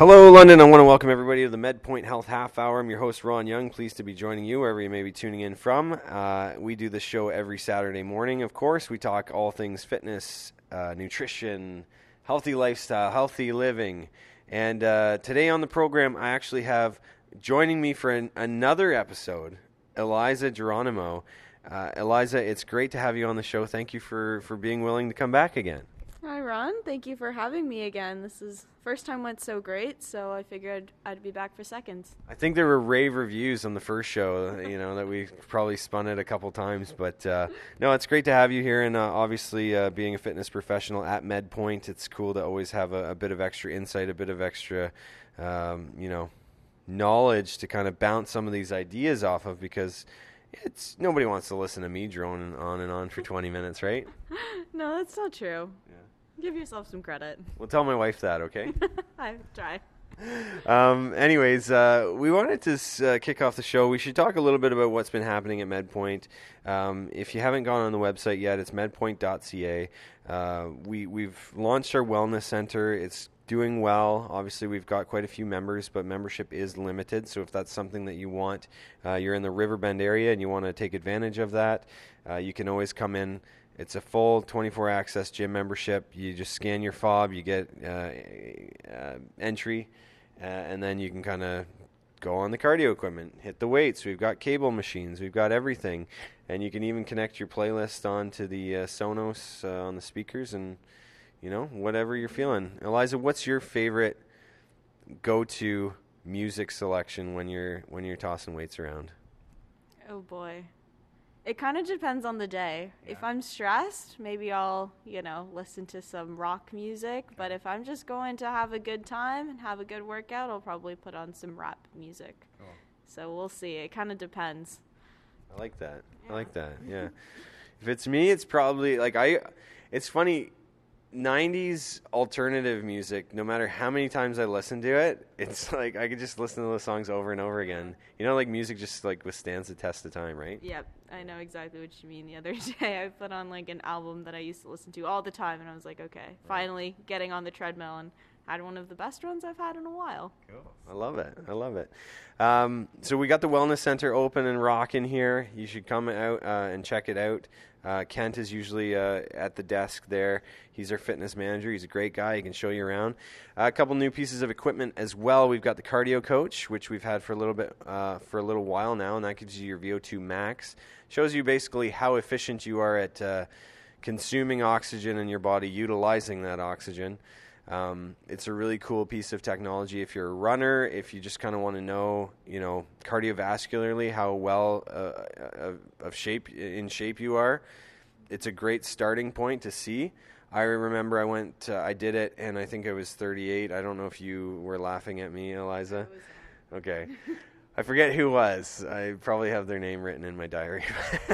Hello, London. I want to welcome everybody to the MedPoint Health Half Hour. I'm your host, Ron Young. Pleased to be joining you wherever you may be tuning in from. Uh, we do this show every Saturday morning, of course. We talk all things fitness, uh, nutrition, healthy lifestyle, healthy living. And uh, today on the program, I actually have joining me for an, another episode, Eliza Geronimo. Uh, Eliza, it's great to have you on the show. Thank you for, for being willing to come back again. Hi, Ron. Thank you for having me again. This is first time went so great, so I figured I'd be back for seconds. I think there were rave reviews on the first show, you know, that we probably spun it a couple times. But uh, no, it's great to have you here. And uh, obviously, uh, being a fitness professional at MedPoint, it's cool to always have a, a bit of extra insight, a bit of extra, um, you know, knowledge to kind of bounce some of these ideas off of because it's nobody wants to listen to me droning on and on for 20 minutes, right? no, that's not true. Give yourself some credit. Well, tell my wife that, okay? I try. Um, anyways, uh, we wanted to uh, kick off the show. We should talk a little bit about what's been happening at MedPoint. Um, if you haven't gone on the website yet, it's medpoint.ca. Uh, we we've launched our wellness center. It's doing well. Obviously, we've got quite a few members, but membership is limited. So if that's something that you want, uh, you're in the Riverbend area and you want to take advantage of that, uh, you can always come in. It's a full 24 access gym membership. You just scan your fob, you get uh, uh, entry, uh, and then you can kind of go on the cardio equipment, hit the weights. We've got cable machines, we've got everything, and you can even connect your playlist onto the uh, Sonos uh, on the speakers, and you know whatever you're feeling. Eliza, what's your favorite go-to music selection when you're when you're tossing weights around? Oh boy. It kind of depends on the day. Yeah. If I'm stressed, maybe I'll, you know, listen to some rock music. But if I'm just going to have a good time and have a good workout, I'll probably put on some rap music. Cool. So we'll see. It kind of depends. I like that. I like that. Yeah. if it's me, it's probably like I. It's funny. 90s alternative music, no matter how many times I listen to it, it's like I could just listen to the songs over and over again. You know, like music just like withstands the test of time, right? Yep, I know exactly what you mean. The other day, I put on like an album that I used to listen to all the time, and I was like, okay, finally getting on the treadmill and had one of the best runs I've had in a while. Cool. I love it. I love it. Um, so we got the wellness center open and rocking here. You should come out uh, and check it out. Uh, Kent is usually uh, at the desk there. He's our fitness manager. He's a great guy. He can show you around. Uh, a couple new pieces of equipment as well. We've got the cardio coach, which we've had for a little bit uh, for a little while now, and that gives you your VO2 max. Shows you basically how efficient you are at uh, consuming oxygen in your body, utilizing that oxygen. Um, it's a really cool piece of technology if you're a runner, if you just kind of want to know, you know, cardiovascularly how well uh, of, shape in shape you are. It's a great starting point to see. I remember I went, uh, I did it, and I think I was 38. I don't know if you were laughing at me, Eliza. Okay. I forget who was. I probably have their name written in my diary.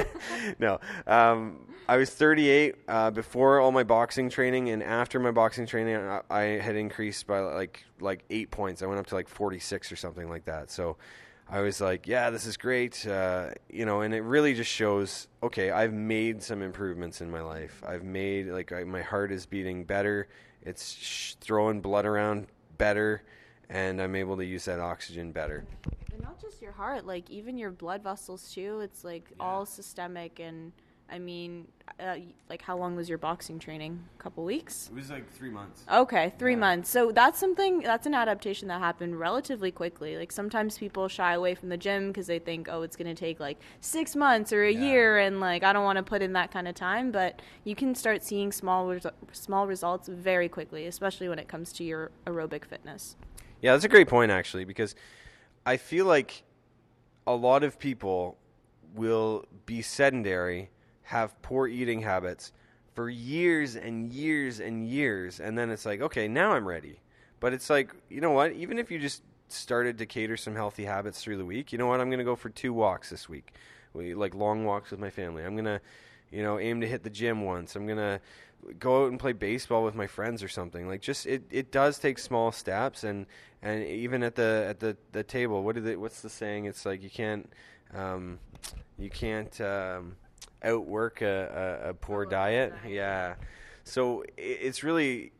no, um, I was 38 uh, before all my boxing training, and after my boxing training, I, I had increased by like like eight points. I went up to like 46 or something like that. So I was like, "Yeah, this is great," uh, you know. And it really just shows, okay, I've made some improvements in my life. I've made like I, my heart is beating better. It's sh- throwing blood around better, and I'm able to use that oxygen better. And not just your heart, like even your blood vessels too. It's like Yeah. all systemic. And I mean, uh, like how long was your boxing training? A couple weeks? It was like three months. Okay, three Yeah. months. So that's something, that's an adaptation that happened relatively quickly. Like sometimes people shy away from the gym because they think, oh, it's going to take like six months or a Yeah. year, and like I don't want to put in that kind of time. But you can start seeing small, resu- small results very quickly, especially when it comes to your aerobic fitness. Yeah, that's a great point actually because I feel like a lot of people will be sedentary, have poor eating habits for years and years and years and then it's like, okay, now I'm ready. But it's like, you know what? Even if you just started to cater some healthy habits through the week, you know what? I'm going to go for two walks this week. We like long walks with my family. I'm going to you know, aim to hit the gym once. I'm going to go out and play baseball with my friends or something. Like just it, it does take small steps and and even at the at the, the table, what it what's the saying? It's like you can't um, you can't um, outwork a, a, a poor diet. diet. Yeah. So it's really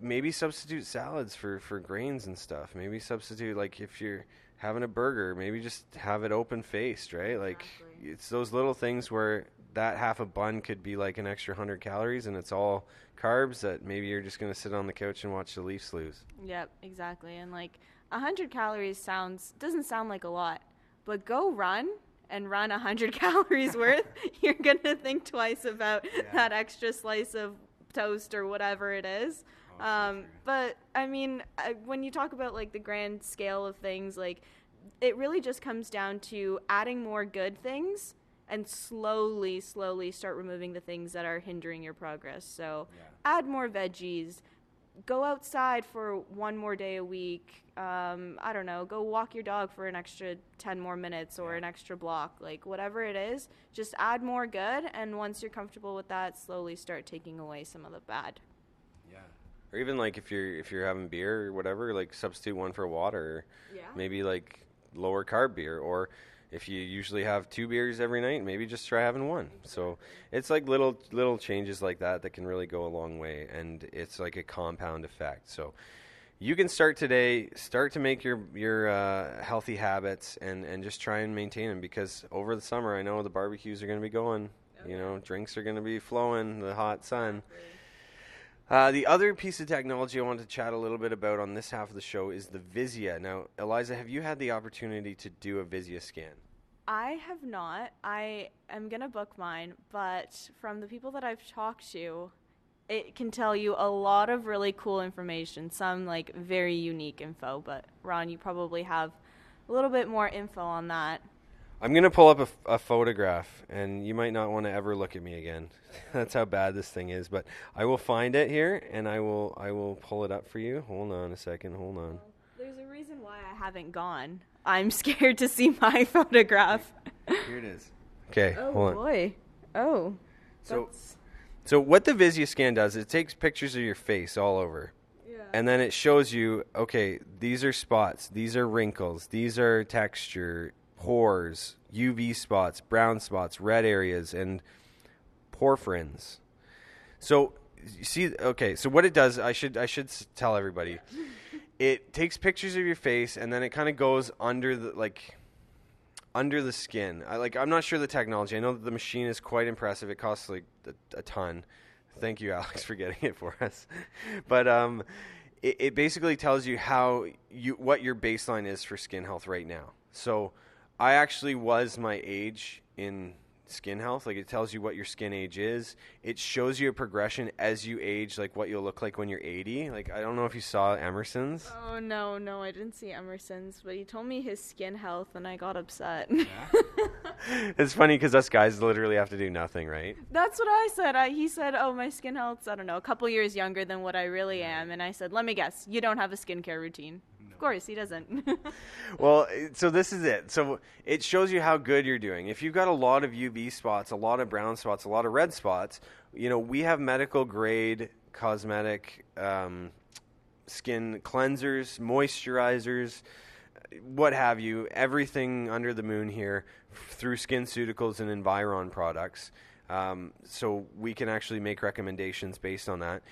maybe substitute salads for for grains and stuff. Maybe substitute like if you're having a burger, maybe just have it open faced, right? Like Exactly. it's those little things where that half a bun could be like an extra 100 calories and it's all carbs that maybe you're just going to sit on the couch and watch the Leafs lose. Yep, exactly. And like hundred calories sounds doesn't sound like a lot, but go run and run hundred calories worth. You're gonna think twice about that extra slice of toast or whatever it is. Oh, Um, but I mean, I, when you talk about like the grand scale of things, like it really just comes down to adding more good things and slowly, slowly start removing the things that are hindering your progress. So add more veggies, go outside for one more day a week. Um, I don't know, go walk your dog for an extra 10 more minutes or an extra block. Like, whatever it is, just add more good. And once you're comfortable with that, slowly start taking away some of the bad. Yeah. Or even like if you're if you're having beer or whatever, like substitute one for water. Yeah. Maybe like lower carb beer or if you usually have two beers every night, maybe just try having one. So it's like little little changes like that that can really go a long way, and it's like a compound effect. So you can start today, start to make your your uh, healthy habits, and and just try and maintain them because over the summer, I know the barbecues are going to be going. You know, drinks are going to be flowing. The hot sun. Uh, the other piece of technology I want to chat a little bit about on this half of the show is the Visia. Now, Eliza, have you had the opportunity to do a Visia scan? I have not. I am going to book mine, but from the people that I've talked to, it can tell you a lot of really cool information, some like very unique info. But Ron, you probably have a little bit more info on that. I'm going to pull up a photograph, and you might not want to ever look at me again. That's how bad this thing is. But I will find it here, and I will I will pull it up for you. Hold on a second. Hold on. There's a reason why I haven't gone. I'm scared to see my photograph. Here it is. Okay, oh hold on. boy. Oh. So, that's- so what the Visia scan does, it takes pictures of your face all over. yeah. and then it shows you okay these are spots these are wrinkles these are texture pores uv spots brown spots red areas and porphyrins so you see okay so what it does i should i should tell everybody it takes pictures of your face and then it kind of goes under the like under the skin. I like. I'm not sure the technology. I know that the machine is quite impressive. It costs like a, a ton. Thank you, Alex, for getting it for us. But um, it, it basically tells you how you what your baseline is for skin health right now. So I actually was my age in skin health. Like it tells you what your skin age is. It shows you a progression as you age, like what you'll look like when you're 80. Like I don't know if you saw Emerson's. Oh no, no, I didn't see Emerson's, but he told me his skin health, and I got upset. Yeah. it's funny because us guys literally have to do nothing, right? That's what I said. I, he said, "Oh, my skin health's I don't know, a couple years younger than what I really am," and I said, "Let me guess, you don't have a skincare routine." Of course, he doesn't. Well, so this is it. So it shows you how good you're doing. If you've got a lot of UV spots, a lot of brown spots, a lot of red spots, you know, we have medical grade cosmetic um, skin cleansers, moisturizers, what have you, everything under the moon here through SkinCeuticals and Environ products. Um, so we can actually make recommendations based on that.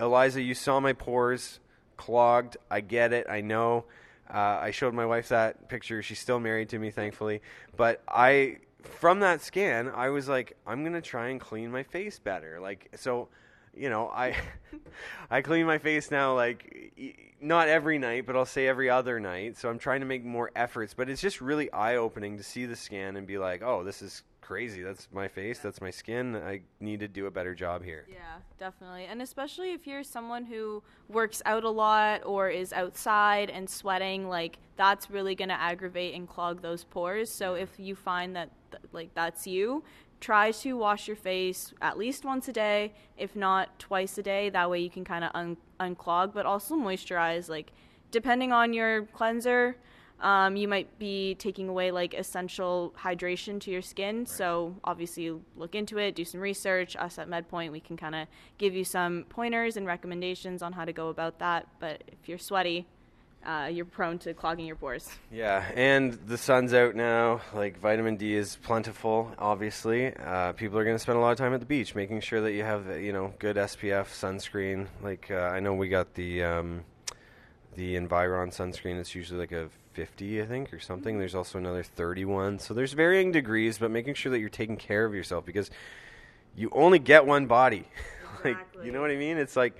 Eliza, you saw my pores clogged. I get it. I know. Uh, I showed my wife that picture. She's still married to me, thankfully. But I, from that scan, I was like, I'm gonna try and clean my face better. Like so, you know, I, I clean my face now like not every night, but I'll say every other night. So I'm trying to make more efforts. But it's just really eye opening to see the scan and be like, oh, this is crazy. That's my face. That's my skin. I need to do a better job here. Yeah, definitely. And especially if you're someone who works out a lot or is outside and sweating, like that's really going to aggravate and clog those pores. So if you find that th- like that's you, try to wash your face at least once a day, if not twice a day. That way you can kind of un- unclog but also moisturize like depending on your cleanser um, you might be taking away like essential hydration to your skin. So obviously look into it, do some research. Us at MedPoint, we can kind of give you some pointers and recommendations on how to go about that. But if you're sweaty, uh, you're prone to clogging your pores. Yeah, and the sun's out now. Like vitamin D is plentiful. Obviously, uh, people are going to spend a lot of time at the beach, making sure that you have you know good SPF sunscreen. Like uh, I know we got the um, the Environ sunscreen. It's usually like a 50, I think, or something. Mm-hmm. There's also another 31. So there's varying degrees, but making sure that you're taking care of yourself because you only get one body. like you know what I mean? It's like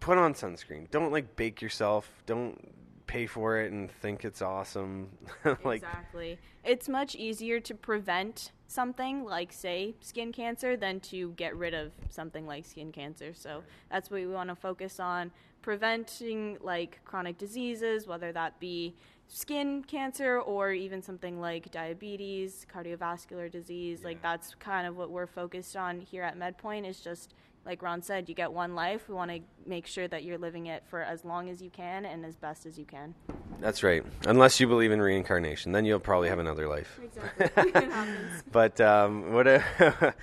put on sunscreen. Don't like bake yourself. Don't pay for it and think it's awesome. like exactly. It's much easier to prevent something like, say, skin cancer than to get rid of something like skin cancer. So that's what we want to focus on preventing like chronic diseases, whether that be skin cancer or even something like diabetes, cardiovascular disease. Like that's kind of what we're focused on here at MedPoint is just like Ron said, you get one life. We want to make sure that you're living it for as long as you can and as best as you can. That's right. Unless you believe in reincarnation, then you'll probably have another life. Exactly. But um, what a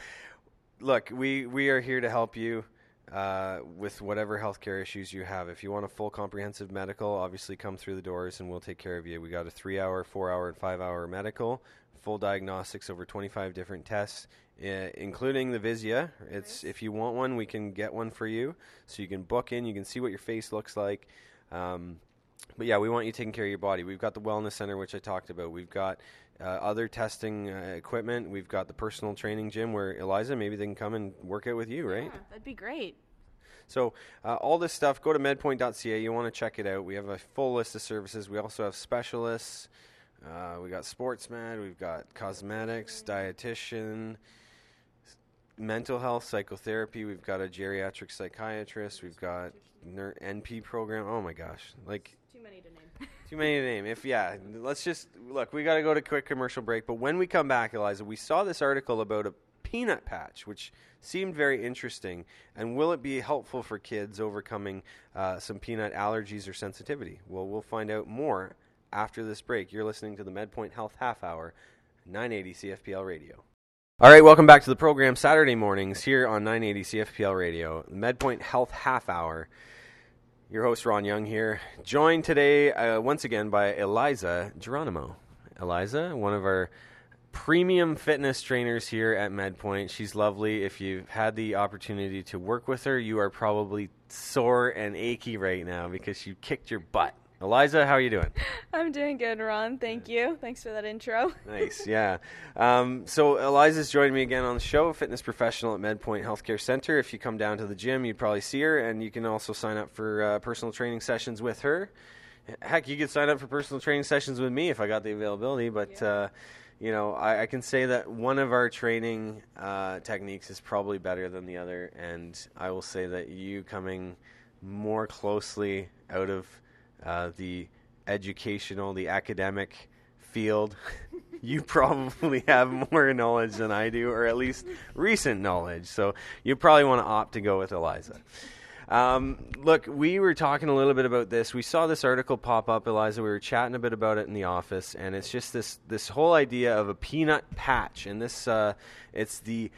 look, we we are here to help you uh, with whatever healthcare issues you have. If you want a full comprehensive medical, obviously come through the doors and we'll take care of you. We got a three-hour, four-hour, and five-hour medical, full diagnostics over 25 different tests. Uh, including the Visia. It's if you want one, we can get one for you, so you can book in. You can see what your face looks like. Um, but yeah, we want you taking care of your body. We've got the wellness center, which I talked about. We've got uh, other testing uh, equipment. We've got the personal training gym where Eliza, maybe they can come and work out with you, right? Yeah, that'd be great. So uh, all this stuff, go to medpoint.ca. You want to check it out. We have a full list of services. We also have specialists. Uh, we got sports med. We've got cosmetics, dietitian, mental health, psychotherapy. We've got a geriatric psychiatrist. We've got NP program. Oh my gosh, like Too many to name. too many to name. If yeah, let's just look. We got to go to quick commercial break. But when we come back, Eliza, we saw this article about a peanut patch, which seemed very interesting. And will it be helpful for kids overcoming uh, some peanut allergies or sensitivity? Well, we'll find out more after this break. You're listening to the MedPoint Health Half Hour, 980 CFPL Radio. All right, welcome back to the program Saturday mornings here on 980 CFPL Radio, MedPoint Health Half Hour. Your host Ron Young here, joined today uh, once again by Eliza Geronimo. Eliza, one of our premium fitness trainers here at MedPoint. She's lovely. If you've had the opportunity to work with her, you are probably sore and achy right now because she kicked your butt. Eliza, how are you doing? I'm doing good, Ron. Thank you. Thanks for that intro. Nice, yeah. Um, so Eliza's joined me again on the show, fitness professional at MedPoint Healthcare Center. If you come down to the gym, you'd probably see her, and you can also sign up for uh, personal training sessions with her. Heck, you could sign up for personal training sessions with me if I got the availability, but. Uh, you know, I, I, can say that one of our training uh, techniques is probably better than the other, and I will say that you coming more closely out of uh, the educational, the academic field, you probably have more knowledge than I do, or at least recent knowledge. So you probably want to opt to go with Eliza. Um, look, we were talking a little bit about this. We saw this article pop up, Eliza. We were chatting a bit about it in the office, and it's just this this whole idea of a peanut patch, and this uh, it's the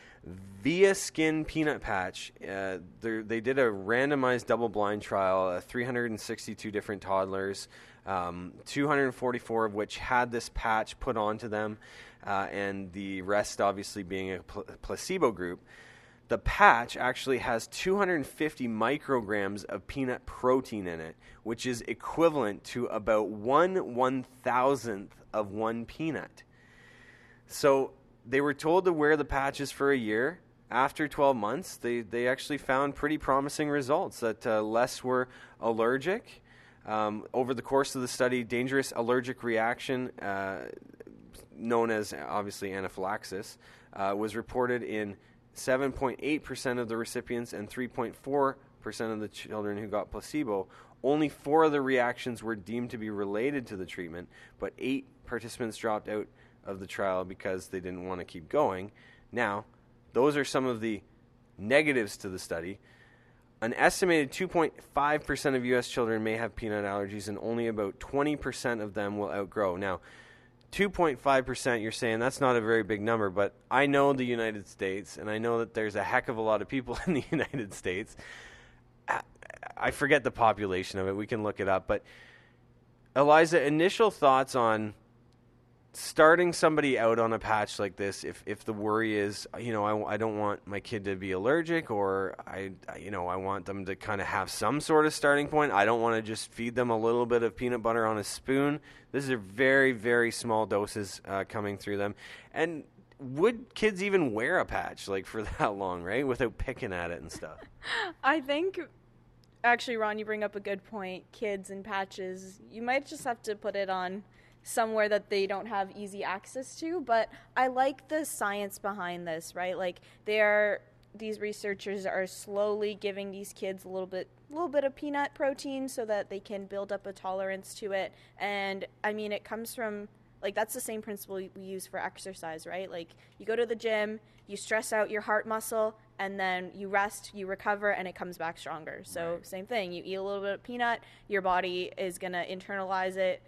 Viaskin peanut patch. Uh, they did a randomized double blind trial, uh, 362 different toddlers, um, 244 of which had this patch put onto them, uh, and the rest obviously being a pl- placebo group the patch actually has 250 micrograms of peanut protein in it, which is equivalent to about one one thousandth of one peanut. So they were told to wear the patches for a year. After 12 months, they, they actually found pretty promising results that uh, less were allergic. Um, over the course of the study, dangerous allergic reaction, uh, known as obviously anaphylaxis, uh, was reported in 7.8% of the recipients and 3.4% of the children who got placebo. Only four of the reactions were deemed to be related to the treatment, but eight participants dropped out of the trial because they didn't want to keep going. Now, those are some of the negatives to the study. An estimated 2.5% of U.S. children may have peanut allergies, and only about 20% of them will outgrow. Now, 2.5%, you're saying that's not a very big number, but I know the United States, and I know that there's a heck of a lot of people in the United States. I forget the population of it. We can look it up. But Eliza, initial thoughts on starting somebody out on a patch like this if if the worry is you know I, I don't want my kid to be allergic or I you know I want them to kind of have some sort of starting point I don't want to just feed them a little bit of peanut butter on a spoon. These are very very small doses uh, coming through them. And would kids even wear a patch like for that long right without picking at it and stuff? I think actually Ron you bring up a good point. Kids and patches you might just have to put it on somewhere that they don't have easy access to. But I like the science behind this, right? Like they're these researchers are slowly giving these kids a little bit a little bit of peanut protein so that they can build up a tolerance to it and i mean it comes from like that's the same principle we use for exercise right like you go to the gym you stress out your heart muscle and then you rest you recover and it comes back stronger so right. same thing you eat a little bit of peanut your body is going to internalize it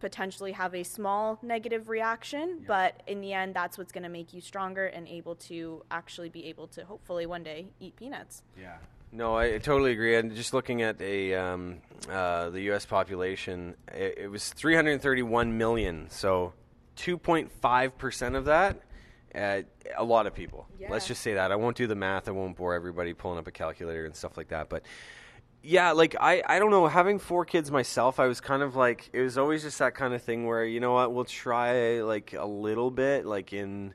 potentially have a small negative reaction, but in the end, that's what's going to make you stronger and able to actually be able to hopefully one day eat peanuts. Yeah. No, I totally agree. And just looking at a um, uh, the U.S. population, it, it, was 331 million. So 2.5 percent of that, uh, a lot of people. Yeah. Let's just say that. I won't do the math. I won't bore everybody pulling up a calculator and stuff like that. But yeah, like I, I don't know. Having four kids myself, I was kind of like it was always just that kind of thing where you know what, we'll try like a little bit, like in,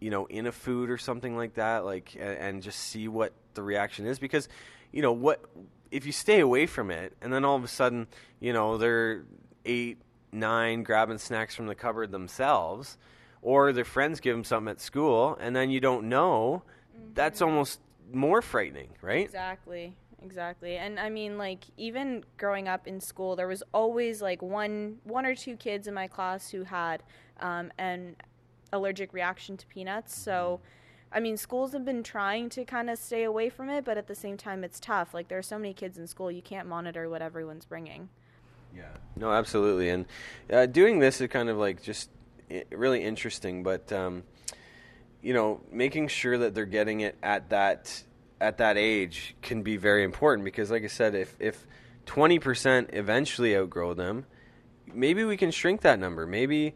you know, in a food or something like that, like and, and just see what the reaction is because, you know, what if you stay away from it and then all of a sudden, you know, they're eight, nine grabbing snacks from the cupboard themselves, or their friends give them something at school and then you don't know, mm-hmm. that's almost more frightening, right? Exactly exactly. And I mean, like even growing up in school, there was always like one one or two kids in my class who had um, an allergic reaction to peanuts. So. I mean, schools have been trying to kind of stay away from it, but at the same time, it's tough. Like, there are so many kids in school, you can't monitor what everyone's bringing. Yeah. No, absolutely. And uh, doing this is kind of like just really interesting, but, um, you know, making sure that they're getting it at that at that age can be very important because, like I said, if if twenty percent eventually outgrow them, maybe we can shrink that number. Maybe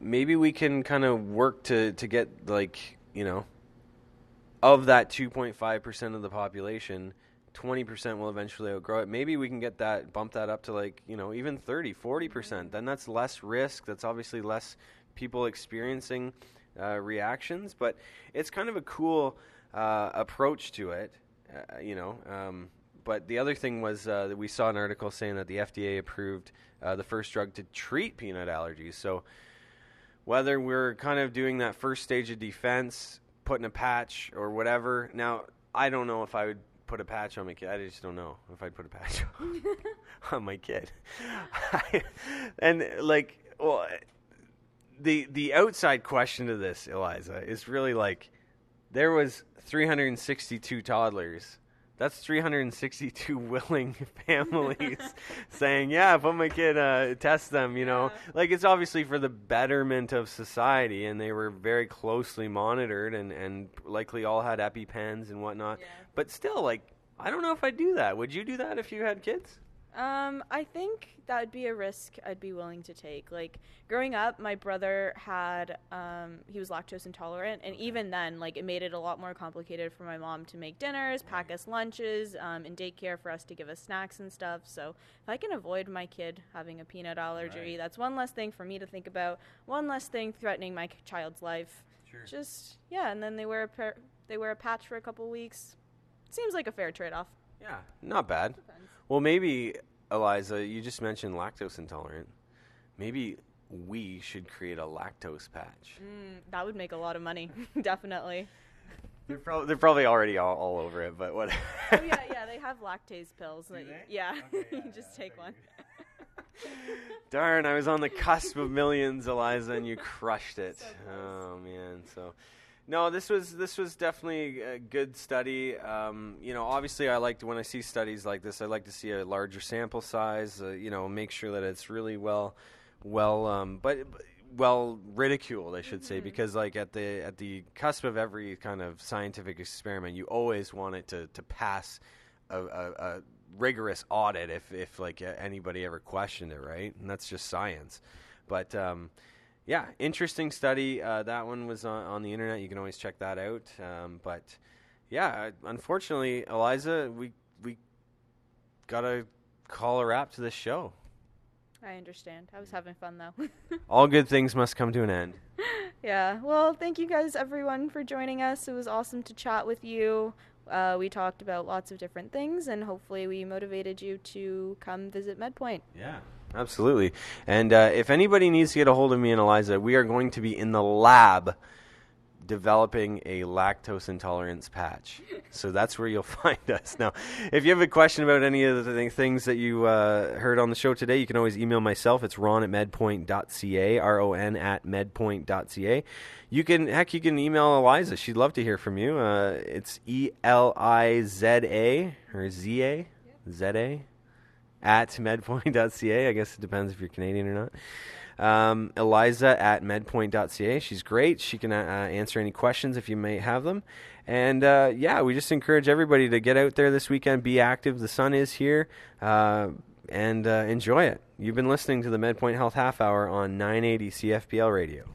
maybe we can kind of work to to get like you know of that two point five percent of the population. 20% will eventually outgrow it. Maybe we can get that, bump that up to like, you know, even 30, 40%. Then that's less risk. That's obviously less people experiencing uh, reactions. But it's kind of a cool uh, approach to it, uh, you know. Um, but the other thing was uh, that we saw an article saying that the FDA approved uh, the first drug to treat peanut allergies. So whether we're kind of doing that first stage of defense, putting a patch or whatever. Now I don't know if I would put a patch on my kid. I just don't know if I'd put a patch on my kid. and like, well, the the outside question to this, Eliza, is really like there was 362 toddlers. That's 362 willing families saying, "Yeah, put my kid, uh, test them." You know, yeah. like it's obviously for the betterment of society, and they were very closely monitored, and and likely all had EpiPens and whatnot. Yeah. But still, like, I don't know if I'd do that. Would you do that if you had kids? Um, I think that would be a risk I'd be willing to take. Like growing up, my brother had um, he was lactose intolerant, and even then, like it made it a lot more complicated for my mom to make dinners, pack us lunches, um, in daycare for us to give us snacks and stuff. So if I can avoid my kid having a peanut allergy, right. that's one less thing for me to think about. One less thing threatening my child's life. Sure. Just yeah, and then they wear a they wear a patch for a couple weeks. Seems like a fair trade off. Yeah, not bad. Depends. Well, maybe Eliza, you just mentioned lactose intolerant. Maybe we should create a lactose patch. Mm, that would make a lot of money, definitely. They're, prob- they're probably already all, all over it, but what? oh yeah, yeah, they have lactase pills. Like, yeah, okay, yeah, you just yeah, take one. Darn, I was on the cusp of millions, Eliza, and you crushed it. So oh man, so no, this was this was definitely a good study. Um, you know, obviously, I like to, when I see studies like this, I like to see a larger sample size. Uh, you know, make sure that it's really well, well, um, but, well ridiculed, I should mm-hmm. say, because like at the at the cusp of every kind of scientific experiment, you always want it to to pass a, a, a rigorous audit if if like anybody ever questioned it, right? And that's just science. But um, yeah, interesting study. Uh, that one was on, on, the internet. You can always check that out. Um, but yeah, unfortunately, Eliza, we we gotta call a wrap to this show. I understand. I was having fun though. All good things must come to an end. yeah. Well, thank you guys, everyone, for joining us. It was awesome to chat with you. Uh, we talked about lots of different things, and hopefully, we motivated you to come visit MedPoint. Yeah. Absolutely. And uh, if anybody needs to get a hold of me and Eliza, we are going to be in the lab developing a lactose intolerance patch. so that's where you'll find us. Now, if you have a question about any of the things that you uh, heard on the show today, you can always email myself. It's ron at medpoint.ca, R O N at medpoint.ca. You can, heck, you can email Eliza. She'd love to hear from you. Uh, it's E L I Z A or Z A? At medpoint.ca. I guess it depends if you're Canadian or not um, Eliza at medpoint.ca. She's great. She can uh, answer any questions if you may have them. And uh, yeah, we just encourage everybody to get out there this weekend, be active. The sun is here, uh, and uh, enjoy it. You've been listening to the MedPoint Health Half Hour on 980 CFPL Radio.